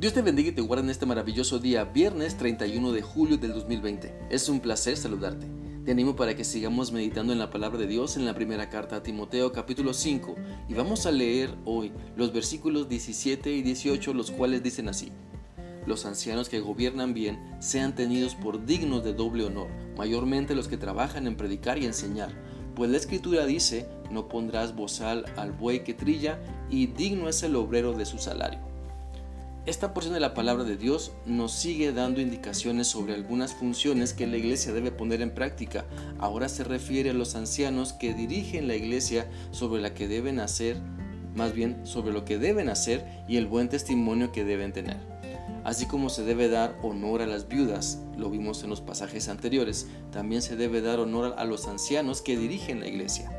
Dios te bendiga y te guarde en este maravilloso día, viernes 31 de julio del 2020. Es un placer saludarte. Te animo para que sigamos meditando en la palabra de Dios en la primera carta a Timoteo capítulo 5 y vamos a leer hoy los versículos 17 y 18 los cuales dicen así. Los ancianos que gobiernan bien sean tenidos por dignos de doble honor, mayormente los que trabajan en predicar y enseñar, pues la escritura dice, no pondrás bozal al buey que trilla y digno es el obrero de su salario. Esta porción de la palabra de Dios nos sigue dando indicaciones sobre algunas funciones que la iglesia debe poner en práctica. Ahora se refiere a los ancianos que dirigen la iglesia sobre la que deben hacer, más bien sobre lo que deben hacer y el buen testimonio que deben tener. Así como se debe dar honor a las viudas, lo vimos en los pasajes anteriores, también se debe dar honor a los ancianos que dirigen la iglesia.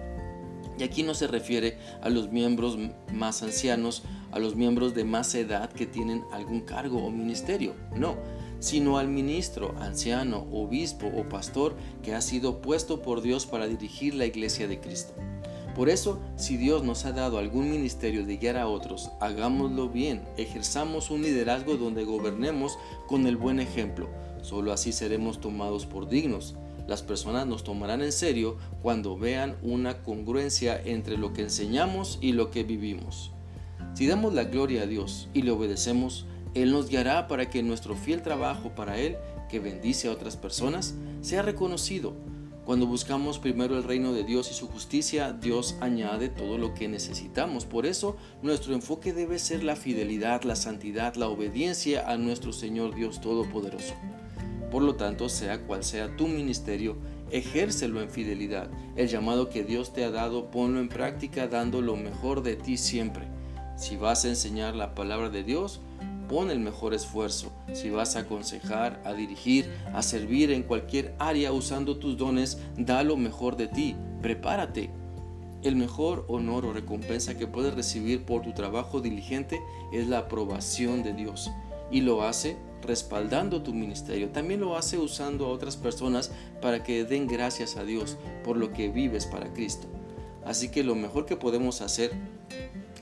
Y aquí no se refiere a los miembros más ancianos, a los miembros de más edad que tienen algún cargo o ministerio, no, sino al ministro, anciano, obispo o pastor que ha sido puesto por Dios para dirigir la iglesia de Cristo. Por eso, si Dios nos ha dado algún ministerio de guiar a otros, hagámoslo bien, ejerzamos un liderazgo donde gobernemos con el buen ejemplo. Solo así seremos tomados por dignos. Las personas nos tomarán en serio cuando vean una congruencia entre lo que enseñamos y lo que vivimos. Si damos la gloria a Dios y le obedecemos, Él nos guiará para que nuestro fiel trabajo para Él, que bendice a otras personas, sea reconocido. Cuando buscamos primero el reino de Dios y su justicia, Dios añade todo lo que necesitamos. Por eso, nuestro enfoque debe ser la fidelidad, la santidad, la obediencia a nuestro Señor Dios Todopoderoso. Por lo tanto, sea cual sea tu ministerio, ejércelo en fidelidad. El llamado que Dios te ha dado, ponlo en práctica dando lo mejor de ti siempre. Si vas a enseñar la palabra de Dios, pon el mejor esfuerzo. Si vas a aconsejar, a dirigir, a servir en cualquier área usando tus dones, da lo mejor de ti. Prepárate. El mejor honor o recompensa que puedes recibir por tu trabajo diligente es la aprobación de Dios. Y lo hace respaldando tu ministerio. También lo hace usando a otras personas para que den gracias a Dios por lo que vives para Cristo. Así que lo mejor que podemos hacer,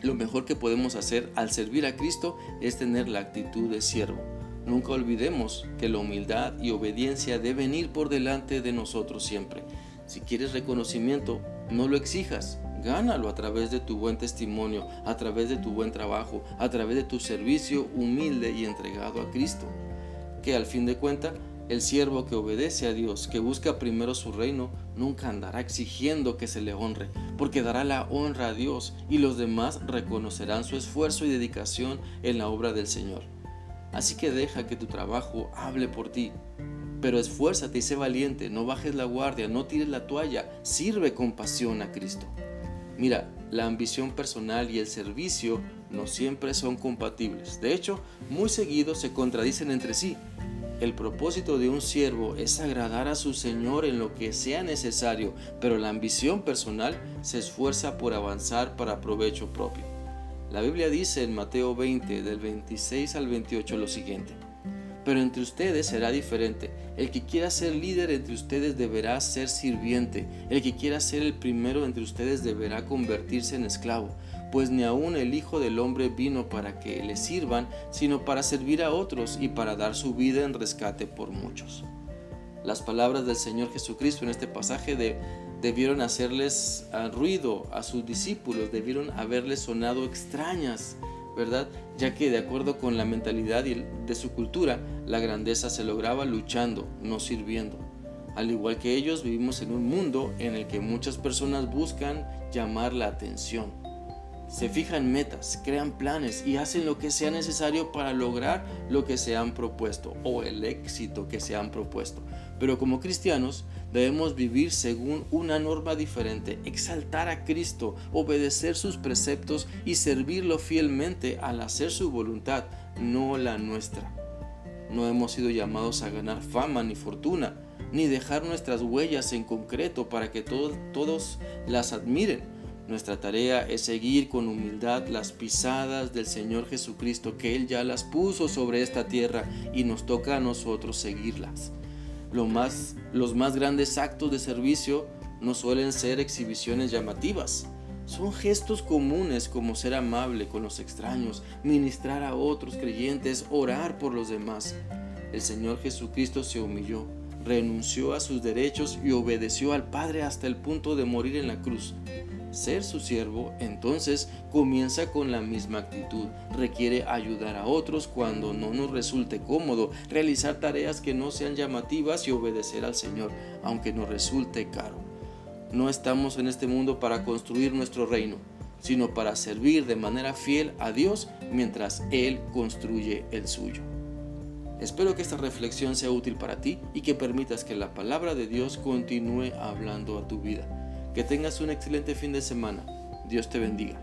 lo mejor que podemos hacer al servir a Cristo es tener la actitud de siervo. Nunca olvidemos que la humildad y obediencia deben ir por delante de nosotros siempre. Si quieres reconocimiento, no lo exijas, Gánalo a través de tu buen testimonio, a través de tu buen trabajo, a través de tu servicio humilde y entregado a Cristo. Que al fin de cuentas, el siervo que obedece a Dios, que busca primero su reino, nunca andará exigiendo que se le honre, porque dará la honra a Dios y los demás reconocerán su esfuerzo y dedicación en la obra del Señor. Así que deja que tu trabajo hable por ti, pero esfuérzate y sé valiente, no bajes la guardia, no tires la toalla, sirve con pasión a Cristo. Mira, la ambición personal y el servicio no siempre son compatibles. De hecho, muy seguido se contradicen entre sí. El propósito de un siervo es agradar a su Señor en lo que sea necesario, pero la ambición personal se esfuerza por avanzar para provecho propio. La Biblia dice en Mateo 20, del 26 al 28 lo siguiente. Pero entre ustedes será diferente. El que quiera ser líder entre ustedes deberá ser sirviente. El que quiera ser el primero entre ustedes deberá convertirse en esclavo. Pues ni aun el Hijo del Hombre vino para que le sirvan, sino para servir a otros y para dar su vida en rescate por muchos. Las palabras del Señor Jesucristo en este pasaje de, debieron hacerles ruido a sus discípulos, debieron haberles sonado extrañas ¿verdad? Ya que de acuerdo con la mentalidad de su cultura, la grandeza se lograba luchando, no sirviendo. Al igual que ellos, vivimos en un mundo en el que muchas personas buscan llamar la atención. Se fijan metas, crean planes y hacen lo que sea necesario para lograr lo que se han propuesto o el éxito que se han propuesto. Pero como cristianos debemos vivir según una norma diferente, exaltar a Cristo, obedecer sus preceptos y servirlo fielmente al hacer su voluntad, no la nuestra. No hemos sido llamados a ganar fama ni fortuna, ni dejar nuestras huellas en concreto para que todos, las admiren. Nuestra tarea es seguir con humildad las pisadas del Señor Jesucristo, que Él ya las puso sobre esta tierra y nos toca a nosotros seguirlas los más grandes actos de servicio no suelen ser exhibiciones llamativas, Son gestos comunes como ser amable con los extraños, ministrar a otros creyentes, orar por los demás. El Señor Jesucristo se humilló, renunció a sus derechos y obedeció al Padre hasta el punto de morir en la cruz. Ser su siervo entonces comienza con la misma actitud. Requiere ayudar a otros cuando no nos resulte cómodo, realizar tareas que no sean llamativas y obedecer al Señor, aunque nos resulte caro. No estamos en este mundo para construir nuestro reino, sino para servir de manera fiel a Dios mientras Él construye el suyo. Espero que esta reflexión sea útil para ti y que permitas que la palabra de Dios continúe hablando a tu vida. Que tengas un excelente fin de semana. Dios te bendiga.